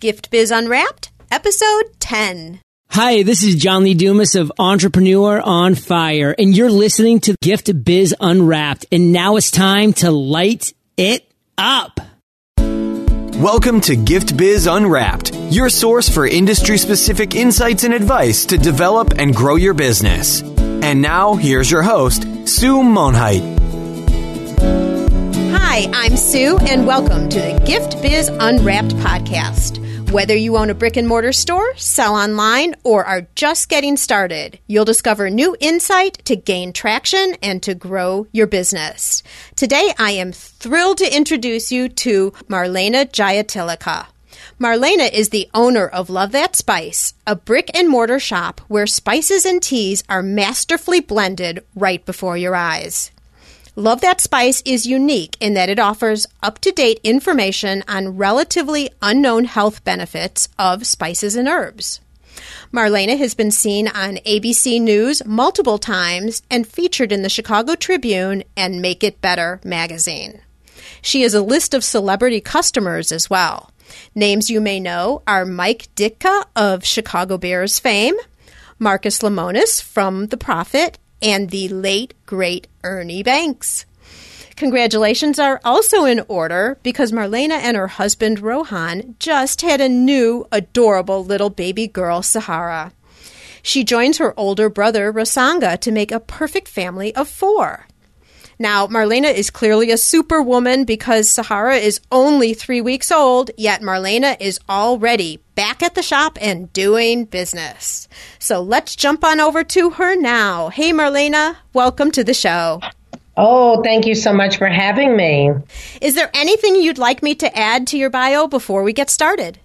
Gift Biz Unwrapped, Episode 10. Hi, this is John Lee Dumas of Entrepreneur on Fire, and you're listening to Gift Biz Unwrapped. And now it's time to light it up. Welcome to Gift Biz Unwrapped, your source for industry specific insights and advice to develop and grow your business. And now, here's your host, Sue Monhait. Hi, I'm Sue, and welcome to the Gift Biz Unwrapped podcast. Whether you own a brick and mortar store, sell online, or are just getting started, you'll discover new insight to gain traction and to grow your business. Today, I am thrilled to introduce you to Marlena Jayatillaka. Marlena is the owner of Love That Spice, a brick and mortar shop where spices and teas are masterfully blended right before your eyes. Love That Spice is unique in that it offers up to date information on relatively unknown health benefits of spices and herbs. Marlena has been seen on ABC News multiple times and featured in the Chicago Tribune and Make It Better magazine. She has a list of celebrity customers as well. Names you may know are Mike Ditka of Chicago Bears fame, Marcus Lemonis from The Profit, and the late, great Ernie Banks. Congratulations are also in order because Marlena and her husband Rohan just had a new, adorable little baby girl, Sahara. She joins her older brother, Rasanga, to make a perfect family of four. Now, Marlena is clearly a superwoman because Sahara is only three weeks old, yet Marlena is already back at the shop and doing business. So let's jump on over to her now. Hey, Marlena, welcome to the show. Oh, thank you so much for having me. Is there anything you'd like me to add to your bio before we get started?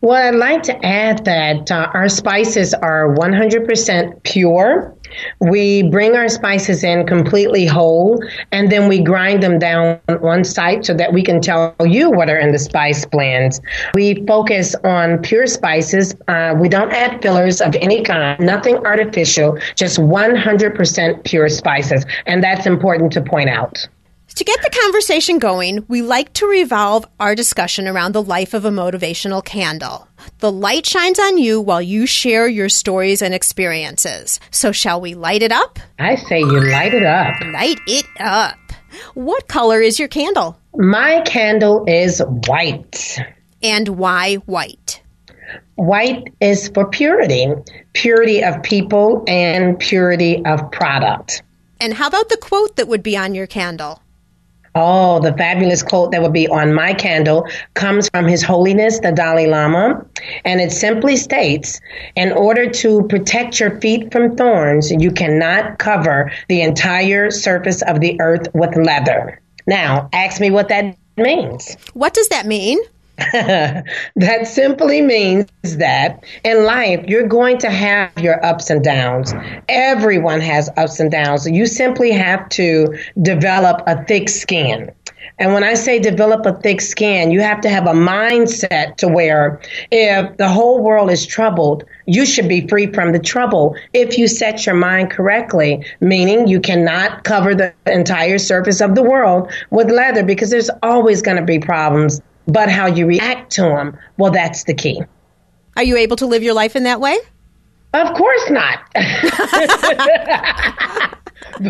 Well, I'd like to add that uh, our spices are 100% pure. We bring our spices in completely whole, and then we grind them down on site so that we can tell you what are in the spice blends. We focus on pure spices. Uh, we don't add fillers of any kind, nothing artificial, just 100% pure spices. And that's important to point out. To get the conversation going, we like to revolve our discussion around the life of a motivational candle. The light shines on you while you share your stories and experiences. So, shall we light it up? I say you light it up. Light it up. What color is your candle? My candle is white. And why white? White is for purity purity of people and purity of product. And how about the quote that would be on your candle? Oh, the fabulous quote that would be on my candle comes from His Holiness the Dalai Lama. And it simply states In order to protect your feet from thorns, you cannot cover the entire surface of the earth with leather. Now, ask me what that means. What does that mean? that simply means that in life, you're going to have your ups and downs. Everyone has ups and downs. You simply have to develop a thick skin. And when I say develop a thick skin, you have to have a mindset to where if the whole world is troubled, you should be free from the trouble if you set your mind correctly, meaning you cannot cover the entire surface of the world with leather because there's always going to be problems but how you react to them, well, that's the key. Are you able to live your life in that way? Of course not.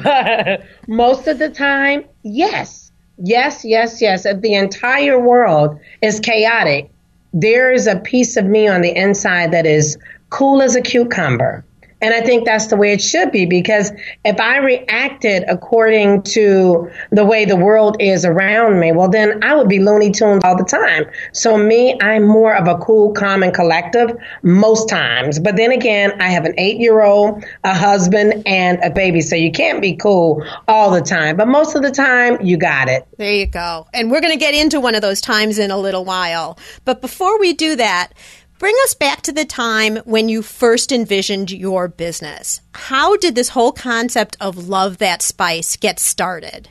but most of the time, yes. Yes, yes, yes. If the entire world is chaotic, there is a piece of me on the inside that is cool as a cucumber. And I think that's the way it should be because if I reacted according to the way the world is around me, well, then I would be Looney Tunes all the time. So me, I'm more of a cool, calm, and collective most times. But then again, I have an eight year old, a husband, and a baby. So you can't be cool all the time. But most of the time, you got it. There you go. And we're going to get into one of those times in a little while. But before we do that, Bring us back to the time when you first envisioned your business. How did this whole concept of love that spice get started?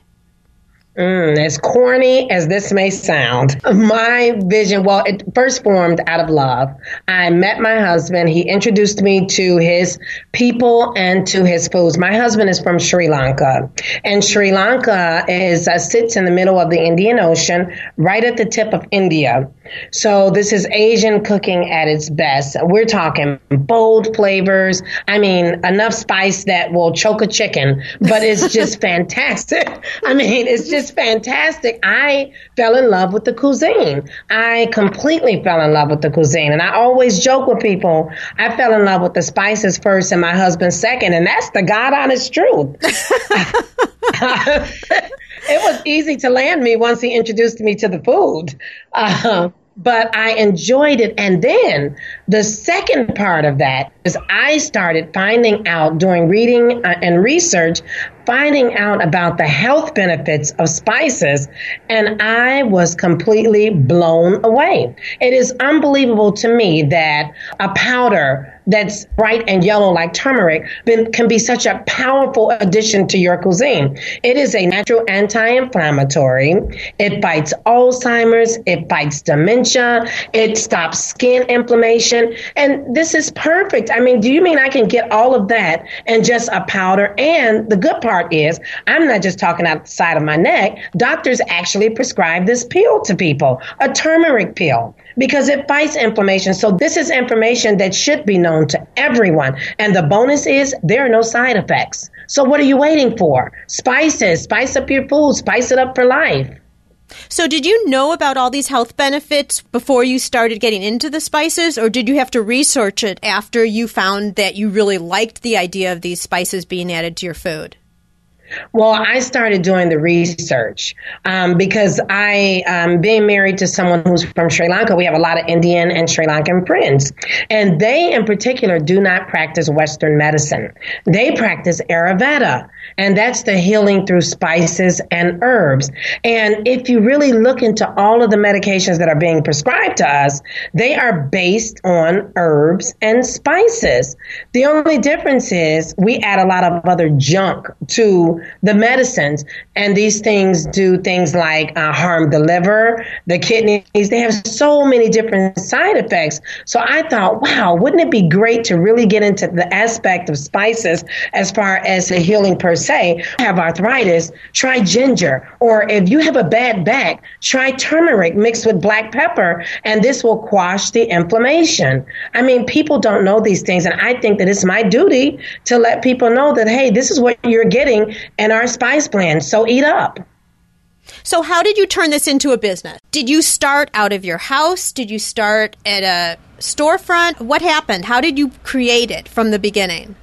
Mm, as corny as this may sound, my vision, well, it first formed out of love. I met my husband. He introduced me to his people and to his foods. My husband is from Sri Lanka, and Sri Lanka is uh, sits in the middle of the Indian Ocean, right at the tip of India. So this is Asian cooking at its best. We're talking bold flavors. I mean, enough spice that will choke a chicken, but it's just fantastic. I mean, it's just fantastic. I fell in love with the cuisine. I completely fell in love with the cuisine. And I always joke with people, I fell in love with the spices first and my husband second. And that's the God honest truth. it was easy to land me once he introduced me to the food. Uh, but I enjoyed it. And then the second part of that is I started finding out during reading uh, and research, finding out about the health benefits of spices. And I was completely blown away. It is unbelievable to me that a powder that's bright and yellow like turmeric can be such a powerful addition to your cuisine. It is a natural anti-inflammatory. It fights Alzheimer's. It fights dementia. It stops skin inflammation. And this is perfect. I mean, do you mean I can get all of that and just a powder? And the good part is I'm not just talking out the side of my neck. Doctors actually prescribe this pill to people, a turmeric pill because it fights inflammation. So this is information that should be known to everyone. And the bonus is there are no side effects. So what are you waiting for? Spices, spice up your food, spice it up for life. So, did you know about all these health benefits before you started getting into the spices, or did you have to research it after you found that you really liked the idea of these spices being added to your food? Well, I started doing the research um, because I, um, being married to someone who's from Sri Lanka, we have a lot of Indian and Sri Lankan friends. And they, in particular, do not practice Western medicine. They practice Ayurveda, and that's the healing through spices and herbs. And if you really look into all of the medications that are being prescribed to us, they are based on herbs and spices. The only difference is we add a lot of other junk to the medicines. And these things do things like uh, harm the liver, the kidneys. They have so many different side effects. So I thought, wow, wouldn't it be great to really get into the aspect of spices as far as the healing per se? Have arthritis, try ginger. Or if you have a bad back, try turmeric mixed with black pepper, and this will quash the inflammation. I mean, people don't know these things, and I think that it's my duty to let people know that, hey, this is what you're getting and our spice blend. So eat up. So, how did you turn this into a business? Did you start out of your house? Did you start at a storefront? What happened? How did you create it from the beginning?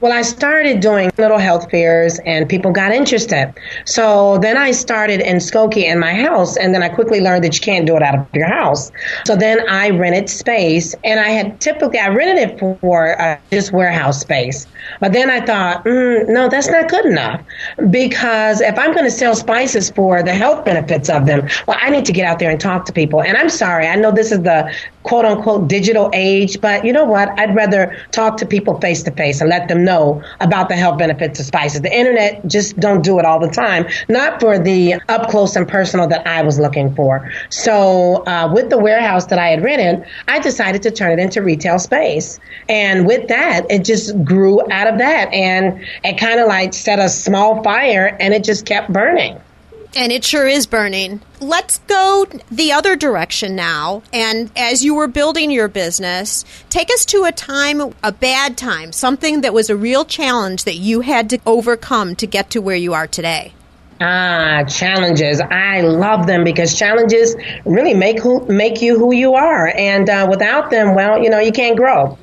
Well, I started doing little health fairs and people got interested. So then I started in Skokie in my house and then I quickly learned that you can't do it out of your house. So then I rented space and I had typically, I rented it for uh, just warehouse space. But then I thought, mm, no, that's not good enough because if I'm going to sell spices for the health benefits of them, well, I need to get out there and talk to people. And I'm sorry, I know this is the quote unquote digital age, but you know what? I'd rather talk to people face to face and let them know about the health benefits of spices. The internet just don't do it all the time, not for the up close and personal that I was looking for. So uh, with the warehouse that I had rented, I decided to turn it into retail space. And with that, it just grew out of that. And it kind of like set a small fire and it just kept burning. And it sure is burning. Let's go the other direction now. And as you were building your business, take us to a time, a bad time, something that was a real challenge that you had to overcome to get to where you are today. Ah, challenges. I love them because challenges really make who make you who you are, and uh, without them, well, you know, you can't grow.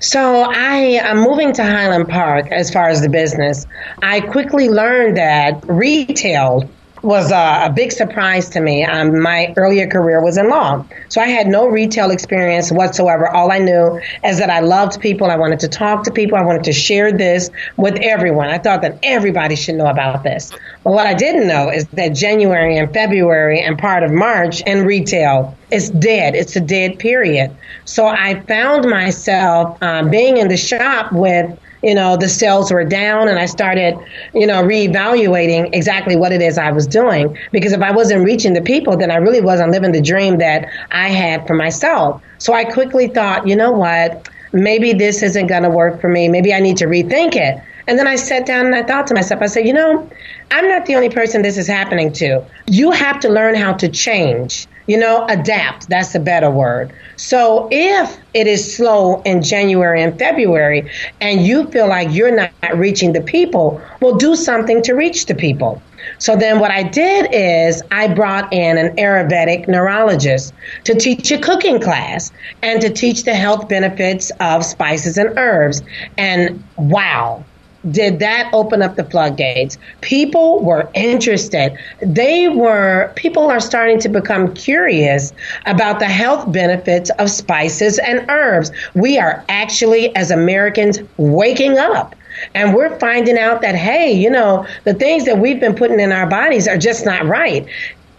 So I am moving to Highland Park as far as the business. I quickly learned that retail was a, big surprise to me. Um, my earlier career was in law. So I had no retail experience whatsoever. All I knew is that I loved people. I wanted to talk to people. I wanted to share this with everyone. I thought that everybody should know about this. But what I didn't know is that January and February and part of March in retail is dead. It's a dead period. So I found myself uh, being in the shop with you know, the sales were down and I started, you know, reevaluating exactly what it is I was doing. Because if I wasn't reaching the people, then I really wasn't living the dream that I had for myself. So I quickly thought, you know what? Maybe this isn't going to work for me. Maybe I need to rethink it. And then I sat down and I thought to myself, I said, you know, I'm not the only person this is happening to. You have to learn how to change You know, adapt. That's a better word. So if it is slow in January and February and you feel like you're not reaching the people, well, do something to reach the people. So then what I did is I brought in an Ayurvedic neurologist to teach a cooking class and to teach the health benefits of spices and herbs. And wow, did that open up the floodgates. People were interested. They were, people are starting to become curious about the health benefits of spices and herbs. We are actually, as Americans, waking up. And we're finding out that, hey, you know, the things that we've been putting in our bodies are just not right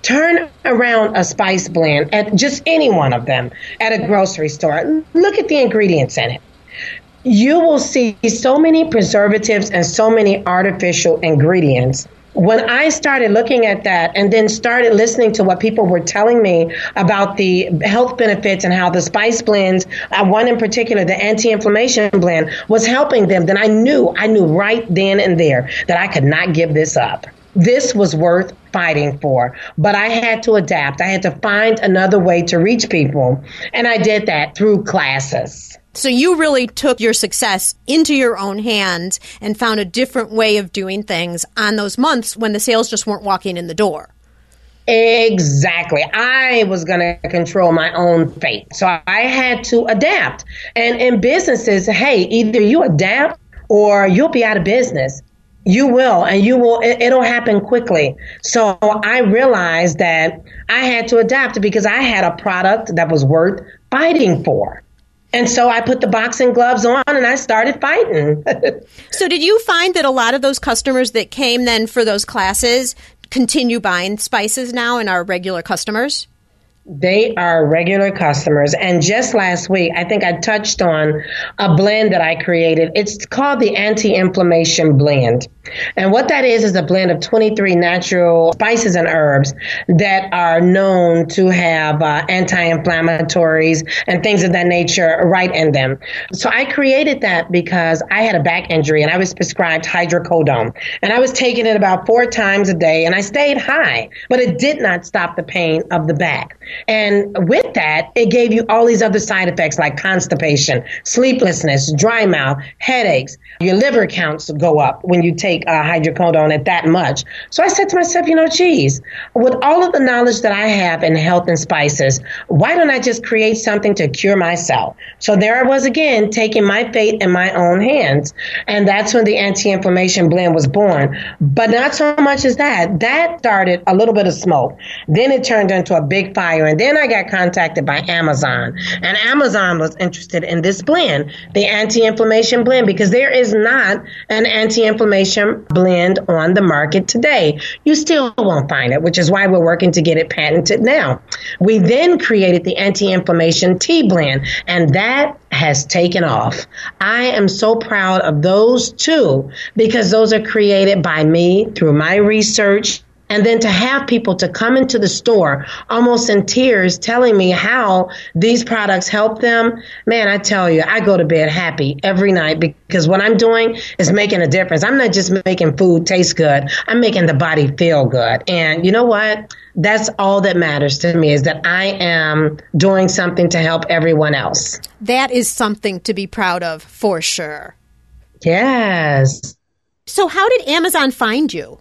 turn around a spice blend at just any one of them at a grocery store. Look at the ingredients in it you will see so many preservatives and so many artificial ingredients. When I started looking at that and then started listening to what people were telling me about the health benefits and how the spice blends, uh, one in particular, the anti inflammation blend, was helping them, then I knew, I knew right then and there that I could not give this up. This was worth fighting for, but I had to adapt. I had to find another way to reach people. And I did that through classes. So you really took your success into your own hands and found a different way of doing things on those months when the sales just weren't walking in the door. Exactly. I was going to control my own fate. So I had to adapt. And in businesses, hey, either you adapt or you'll be out of business. You will, and you will, it, will happen quickly. So I realized that I had to adapt because I had a product that was worth fighting for. And so I put the boxing gloves on and I started fighting. so, did you find that a lot of those customers that came then for those classes continue buying spices now and are regular customers? They are regular customers. And just last week, I think I touched on a blend that I created. It's called the anti inflammation blend. And what that is, is a blend of 23 natural spices and herbs that are known to have uh, anti inflammatories and things of that nature right in them. So I created that because I had a back injury and I was prescribed hydrocodone. And I was taking it about four times a day and I stayed high, but it did not stop the pain of the back. And with that, it gave you all these other side effects like constipation, sleeplessness, dry mouth, headaches. Your liver counts go up when you take uh, hydrocodone at that much. So I said to myself, you know, geez, with all of the knowledge that I have in health and spices, why don't I just create something to cure myself? So there I was again, taking my fate in my own hands. And that's when the anti-inflammation blend was born. But not so much as that. That started a little bit of smoke. Then it turned into a big fire and then I got contacted by Amazon. And Amazon was interested in this blend, the anti inflammation blend, because there is not an anti inflammation blend on the market today. You still won't find it, which is why we're working to get it patented now. We then created the anti inflammation tea blend, and that has taken off. I am so proud of those two because those are created by me through my research and then to have people to come into the store almost in tears telling me how these products help them, man, I tell you, I go to bed happy every night because what I'm doing is making a difference. I'm not just making food taste good, I'm making the body feel good. And you know what? That's all that matters to me is that I am doing something to help everyone else. That is something to be proud of for sure. Yes. So, how did Amazon find you?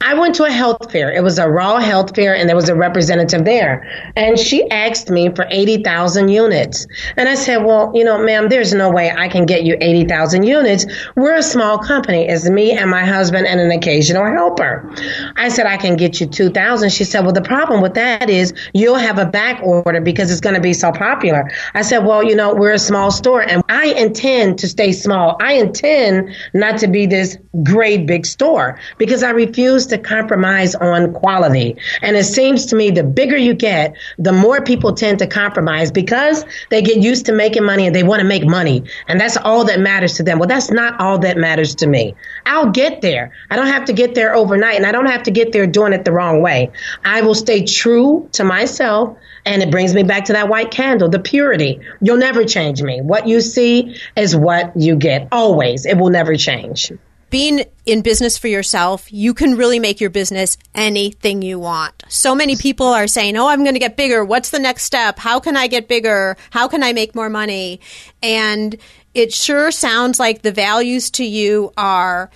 I went to a health fair. It was a raw health fair, and there was a representative there. And she asked me for 80,000 units. And I said, Well, you know, ma'am, there's no way I can get you 80,000 units. We're a small company. It's me and my husband and an occasional helper. I said, I can get you 2,000. She said, Well, the problem with that is you'll have a back order because it's going to be so popular. I said, Well, you know, we're a small store, and I intend to stay small. I intend not to be this great big store because I refuse to compromise on quality. And it seems to me the bigger you get, the more people tend to compromise because they get used to making money and they want to make money. And that's all that matters to them. Well, that's not all that matters to me. I'll get there. I don't have to get there overnight and I don't have to get there doing it the wrong way. I will stay true to myself. And it brings me back to that white candle, the purity. You'll never change me. What you see is what you get. Always. It will never change. Being in business for yourself, you can really make your business anything you want. So many people are saying, Oh, I'm going to get bigger. What's the next step? How can I get bigger? How can I make more money? And it sure sounds like the values to you are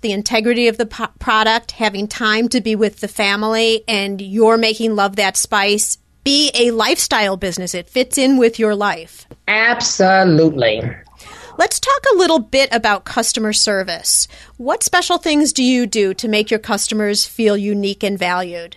the integrity of the product, having time to be with the family, and you're making love that spice be a lifestyle business. It fits in with your life. Absolutely. Let's talk a little bit about customer service. What special things do you do to make your customers feel unique and valued?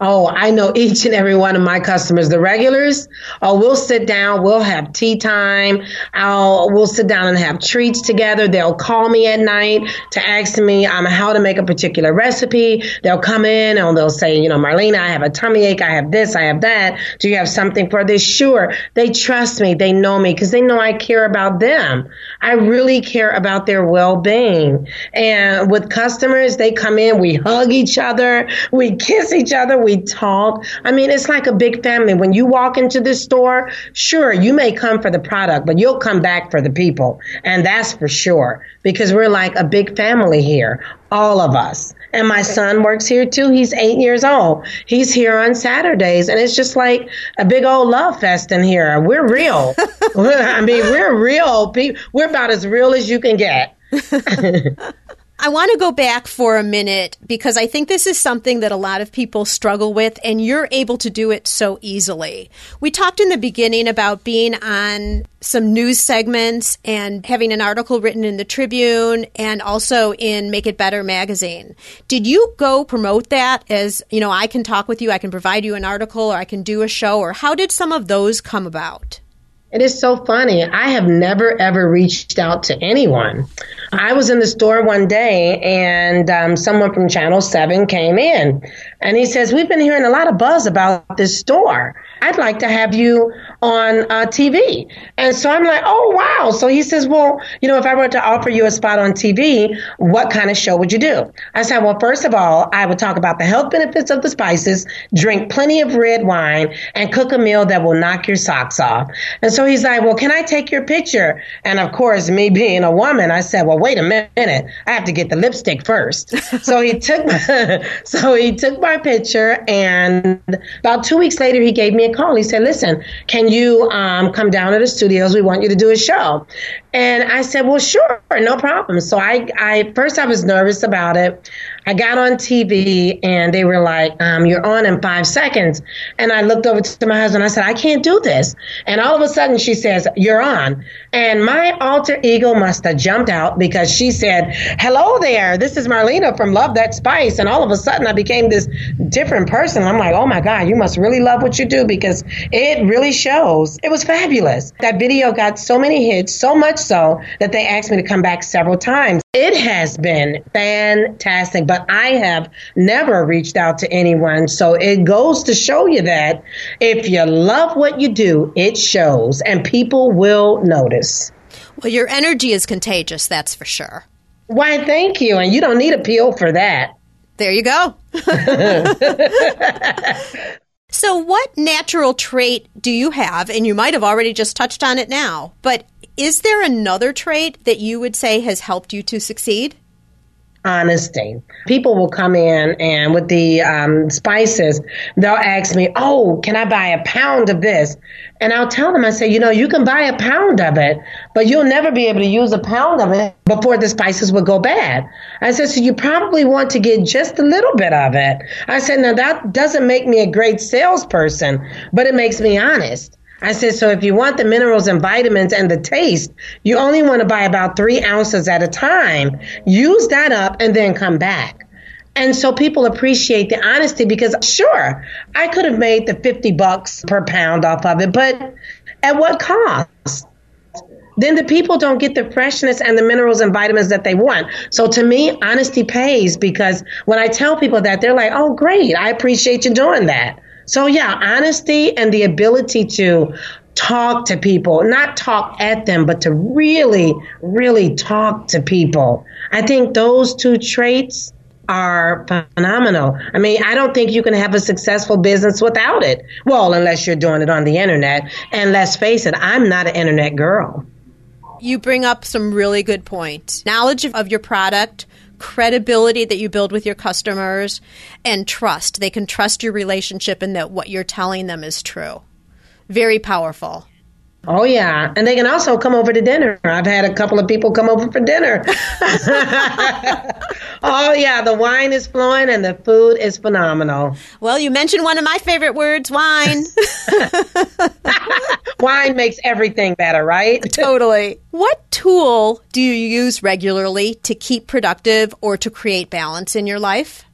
Oh, I know each and every one of my customers, the regulars. Oh, we'll sit down, we'll have tea time. I'll we'll sit down and have treats together. They'll call me at night to ask me um, how to make a particular recipe. They'll come in and they'll say, you know, Marlena, I have a tummy ache, I have this, I have that. Do you have something for this? Sure. They trust me, they know me because they know I care about them. I really care about their well-being. And with customers, they come in, we hug each other, we kiss each other we talk. I mean, it's like a big family. When you walk into this store, sure, you may come for the product, but you'll come back for the people. And that's for sure because we're like a big family here, all of us. And my son works here too. He's eight years old. He's here on Saturdays, and it's just like a big old love fest in here. We're real. I mean, we're real. We're about as real as you can get. I want to go back for a minute because I think this is something that a lot of people struggle with, and you're able to do it so easily. We talked in the beginning about being on some news segments and having an article written in the Tribune and also in Make It Better magazine. Did you go promote that as, you know, I can talk with you, I can provide you an article, or I can do a show, or how did some of those come about? It is so funny. I have never ever reached out to anyone. I was in the store one day and um, someone from Channel 7 came in and he says, We've been hearing a lot of buzz about this store. I'd like to have you on uh, TV. And so I'm like, oh, wow. So he says, well, you know, if I were to offer you a spot on TV, what kind of show would you do? I said, well, first of all, I would talk about the health benefits of the spices, drink plenty of red wine, and cook a meal that will knock your socks off. And so he's like, well, can I take your picture? And of course, me being a woman, I said, well, wait a minute. I have to get the lipstick first. so he took my, so he took my picture and about two weeks later, he gave me a call. He said, listen, can you um, come down to the studios? We want you to do a show. And I said, well, sure, no problem. So I, I first I was nervous about it. I got on TV and they were like, um, you're on in five seconds. And I looked over to my husband. I said, I can't do this. And all of a sudden she says, you're on. And my alter ego must have jumped out because she said, hello there. This is Marlena from Love That Spice. And all of a sudden I became this different person. I'm like, oh my God, you must really love what you do because it really shows. It was fabulous. That video got so many hits, so much so that they asked me to come back several times. It has been fantastic, but I have never reached out to anyone. So it goes to show you that if you love what you do, it shows and people will notice. Well, your energy is contagious, that's for sure. Why, thank you. And you don't need a pill for that. There you go. so, what natural trait do you have? And you might have already just touched on it now, but is there another trait that you would say has helped you to succeed? honesty. People will come in and with the um, spices, they'll ask me, Oh, can I buy a pound of this? And I'll tell them, I say, You know, you can buy a pound of it, but you'll never be able to use a pound of it before the spices will go bad. I said, So you probably want to get just a little bit of it. I said, Now that doesn't make me a great salesperson, but it makes me honest. I said, so if you want the minerals and vitamins and the taste, you only want to buy about three ounces at a time. Use that up and then come back. And so people appreciate the honesty because sure, I could have made the 50 bucks per pound off of it, but at what cost? Then the people don't get the freshness and the minerals and vitamins that they want. So to me, honesty pays because when I tell people that, they're like, oh, great. I appreciate you doing that. So, yeah, honesty and the ability to talk to people, not talk at them, but to really, really talk to people. I think those two traits are phenomenal. I mean, I don't think you can have a successful business without it. Well, unless you're doing it on the internet. And let's face it, I'm not an internet girl. You bring up some really good points. Knowledge of, your product, credibility that you build with your customers, and trust. They can trust your relationship and that what you're telling them is true. Very powerful. Oh yeah, and they can also come over to dinner. I've had a couple of people come over for dinner. oh yeah, the wine is flowing and the food is phenomenal. Well, you mentioned one of my favorite words, wine. wine makes everything better, right? totally. What tool do you use regularly to keep productive or to create balance in your life?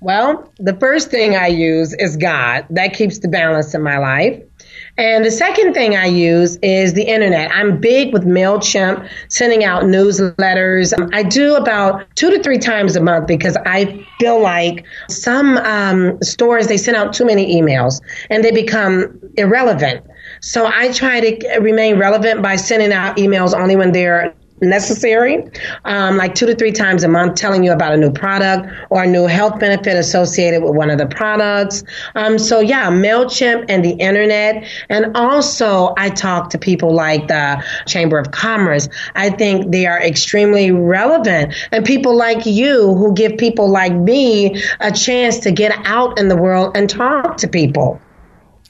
Well, the first thing I use is God. That keeps the balance in my life. And the second thing I use is the internet. I'm big with MailChimp, sending out newsletters. I do about two to three times a month because I feel like some um, stores, they send out too many emails and they become irrelevant. So I try to remain relevant by sending out emails only when they're necessary, um, like two to three times a month, telling you about a new product or a new health benefit associated with one of the products. Um, so yeah, MailChimp and the internet. And also I talk to people like the Chamber of Commerce. I think they are extremely relevant and people like you who give people like me a chance to get out in the world and talk to people.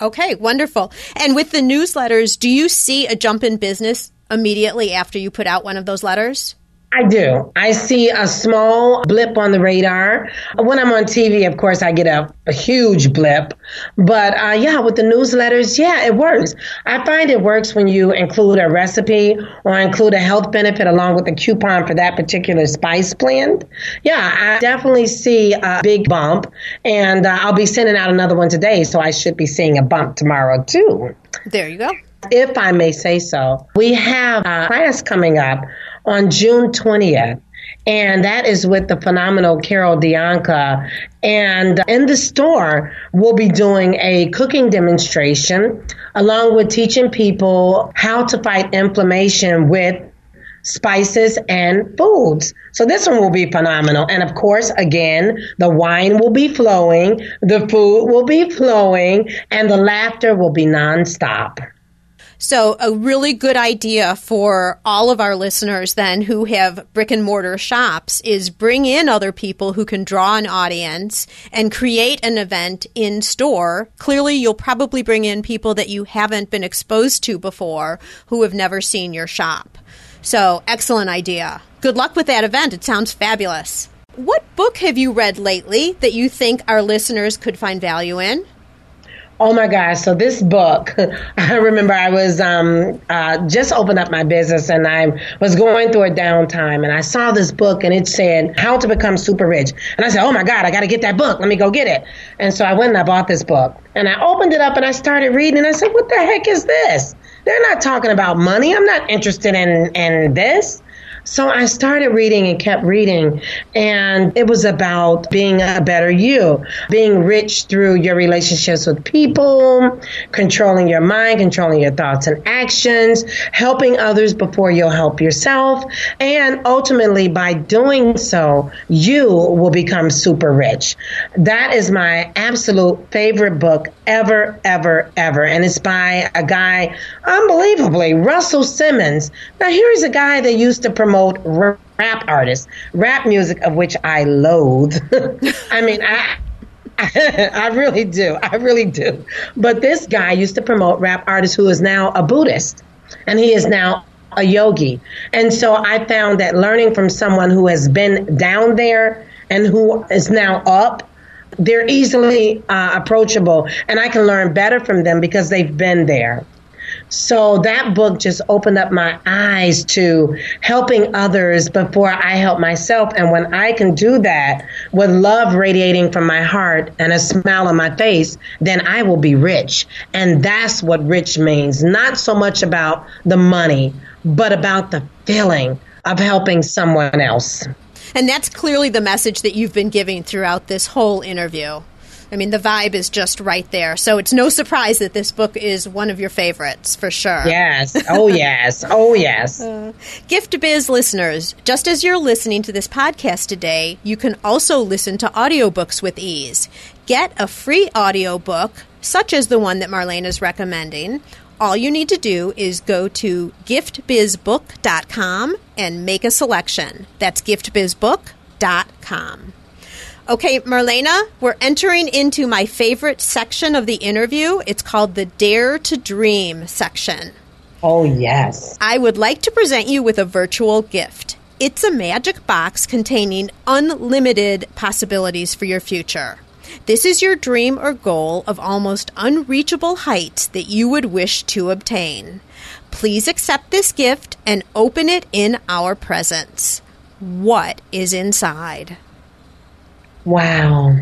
Okay, wonderful. And with the newsletters, do you see a jump in business immediately after you put out one of those letters? I do. I see a small blip on the radar. When I'm on TV, of course, I get a, a huge blip. But uh, yeah, with the newsletters, yeah, it works. I find it works when you include a recipe or include a health benefit along with a coupon for that particular spice blend. Yeah, I definitely see a big bump. And uh, I'll be sending out another one today, so I should be seeing a bump tomorrow too. There you go if I may say so. We have a class coming up on June 20th. And that is with the phenomenal Carol Dianca. And uh, in the store, we'll be doing a cooking demonstration along with teaching people how to fight inflammation with spices and foods. So this one will be phenomenal. And of course, again, the wine will be flowing, the food will be flowing, and the laughter will be nonstop. So, a really good idea for all of our listeners then who have brick and mortar shops is bring in other people who can draw an audience and create an event in store. Clearly, you'll probably bring in people that you haven't been exposed to before who have never seen your shop. So, excellent idea. Good luck with that event. It sounds fabulous. What book have you read lately that you think our listeners could find value in? Oh my gosh. So this book, I remember I was um, uh, just opened up my business and I was going through a downtime and I saw this book and it said how to become super rich. And I said, oh my God, I got to get that book. Let me go get it. And so I went and I bought this book and I opened it up and I started reading and I said, what the heck is this? They're not talking about money. I'm not interested in, in this. So I started reading and kept reading, and it was about being a better you, being rich through your relationships with people, controlling your mind, controlling your thoughts and actions, helping others before you'll help yourself, and ultimately by doing so, you will become super rich. That is my absolute favorite book ever, ever, ever. And it's by a guy, unbelievably, Russell Simmons. Now, here's a guy that used to promote promote rap artists, rap music of which I loathe. I mean, I. I really do. I really do. But this guy used to promote rap artists who is now a Buddhist and he is now a yogi. And so I found that learning from someone who has been down there and who is now up, they're easily uh, approachable and I can learn better from them because they've been there. So that book just opened up my eyes to helping others before I help myself. And when I can do that with love radiating from my heart and a smile on my face, then I will be rich. And that's what rich means. Not so much about the money, but about the feeling of helping someone else. And that's clearly the message that you've been giving throughout this whole interview. I mean, the vibe is just right there. So it's no surprise that this book is one of your favorites for sure. Yes. Oh, yes. Oh, yes. Uh, Gift Biz listeners, just as you're listening to this podcast today, you can also listen to audiobooks with ease. Get a free audiobook, such as the one that Marlene is recommending all you need to do is go to giftbizbook.com and make a selection. That's giftbizbook.com. Okay, Marlena, we're entering into my favorite section of the interview. It's called the Dare to Dream section. Oh, yes. I would like to present you with a virtual gift. It's a magic box containing unlimited possibilities for your future. This is your dream or goal of almost unreachable heights that you would wish to obtain. Please accept this gift and open it in our presence. What is inside? Wow.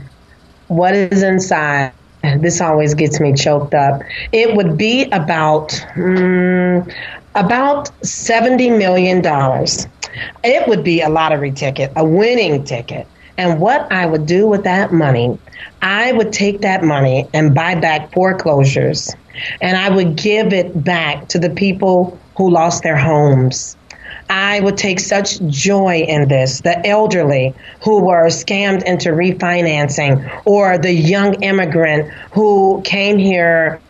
What is inside? This always gets me choked up. It would be about mm, about seventy million dollars. It would be a lottery ticket, a winning ticket. And what I would do with that money, I would take that money and buy back foreclosures, and I would give it back to the people who lost their homes. I would take such joy in this. The elderly who were scammed into refinancing, or the young immigrant who came here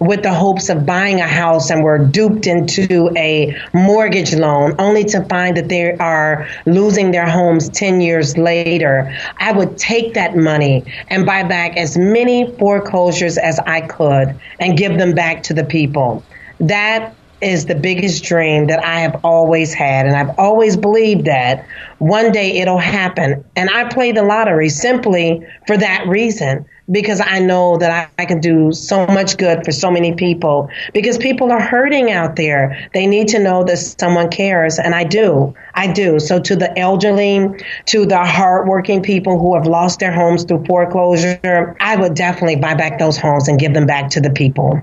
with the hopes of buying a house and were duped into a mortgage loan only to find that they are losing their homes 10 years later. I would take that money and buy back as many foreclosures as I could and give them back to the people. That is the biggest dream that I have always had. And I've always believed that one day it'll happen. And I play the lottery simply for that reason because I know that I, I, can do so much good for so many people because people are hurting out there. They need to know that someone cares, and I do. I do. So to the elderly, to the hardworking people who have lost their homes through foreclosure, I would definitely buy back those homes and give them back to the people.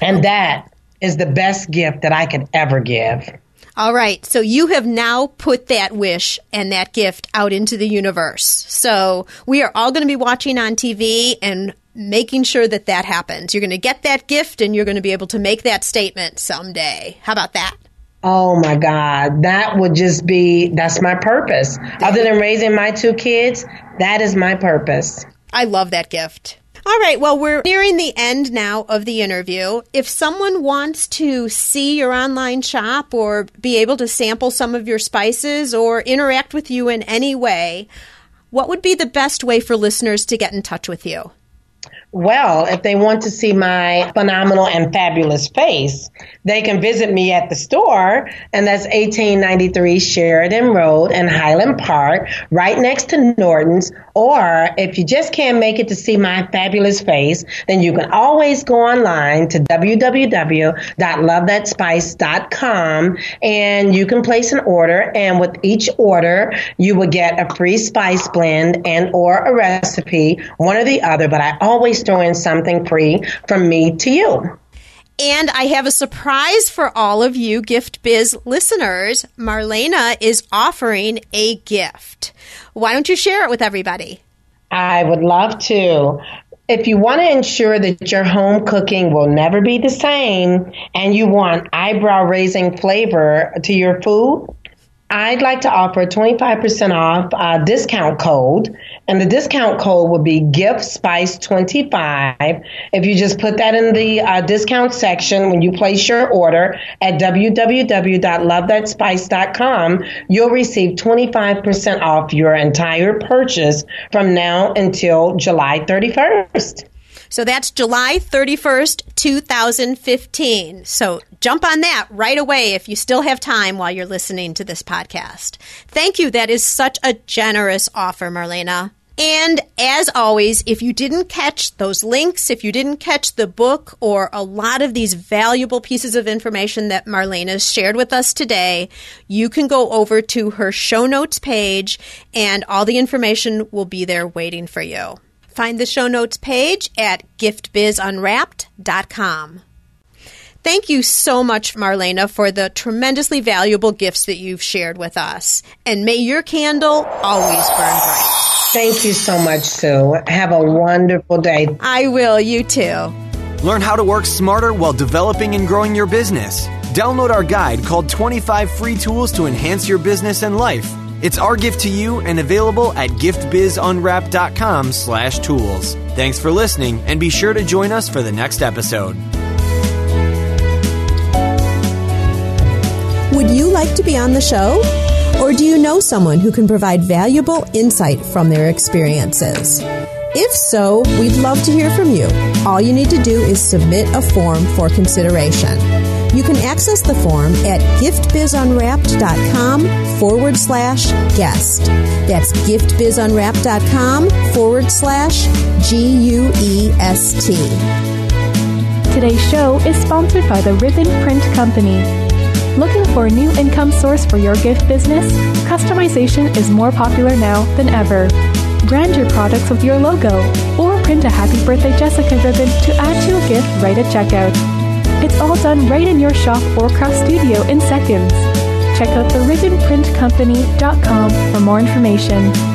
And that is the best gift that I could ever give. All right. So you have now put that wish and that gift out into the universe. So we are all going to be watching on TV and making sure that that happens. You're going to get that gift and you're going to be able to make that statement someday. How about that? Oh my God. That would just be, that's my purpose. Other than raising my two kids, that is my purpose. I love that gift. All right, well, we're nearing the end now of the interview. If someone wants to see your online shop or be able to sample some of your spices or interact with you in any way, what would be the best way for listeners to get in touch with you? Well, if they want to see my phenomenal and fabulous face, they can visit me at the store, and that's 1893 Sheridan Road in Highland Park, right next to Norton's. Or if you just can't make it to see my fabulous face, then you can always go online to www.lovethatspice.com and you can place an order. And with each order, you will get a free spice blend and or a recipe, one or the other. But I always in something free from me to you. And I have a surprise for all of you Gift Biz listeners. Marlena is offering a gift. Why don't you share it with everybody? I would love to. If you want to ensure that your home cooking will never be the same and you want eyebrow raising flavor to your food, I'd like to offer a 25% off uh, discount code, and the discount code would be gift spice 25. If you just put that in the uh, discount section when you place your order at www.lovethatspice.com, you'll receive 25% off your entire purchase from now until July 31st. So that's July 31st, 2015. So jump on that right away if you still have time while you're listening to this podcast. Thank you. That is such a generous offer, Marlena. And as always, if you didn't catch those links, if you didn't catch the book or a lot of these valuable pieces of information that Marlena shared with us today, you can go over to her show notes page and all the information will be there waiting for you. Find the show notes page at giftbizunwrapped.com. Thank you so much, Marlena, for the tremendously valuable gifts that you've shared with us. And may your candle always burn bright. Thank you so much, Sue. Have a wonderful day. I will. You too. Learn how to work smarter while developing and growing your business. Download our guide called 25 Free Tools to Enhance Your Business and Life it's our gift to you and available at giftbizunwrap.com slash tools. Thanks for listening and be sure to join us for the next episode. Would you like to be on the show? Or do you know someone who can provide valuable insight from their experiences? If so, we'd love to hear from you. All you need to do is submit a form for consideration. You can access the form at giftbizunwrapped.com forward slash guest. That's giftbizunwrapped.com forward slash G U E S T. Today's show is sponsored by the Ribbon Print Company. Looking for a new income source for your gift business? Customization is more popular now than ever. Brand your products with your logo or print a Happy Birthday Jessica ribbon to add to your gift right at checkout. It's all done right in your shop or craft studio in seconds. Check out the ribbonprintcompany.com for more information.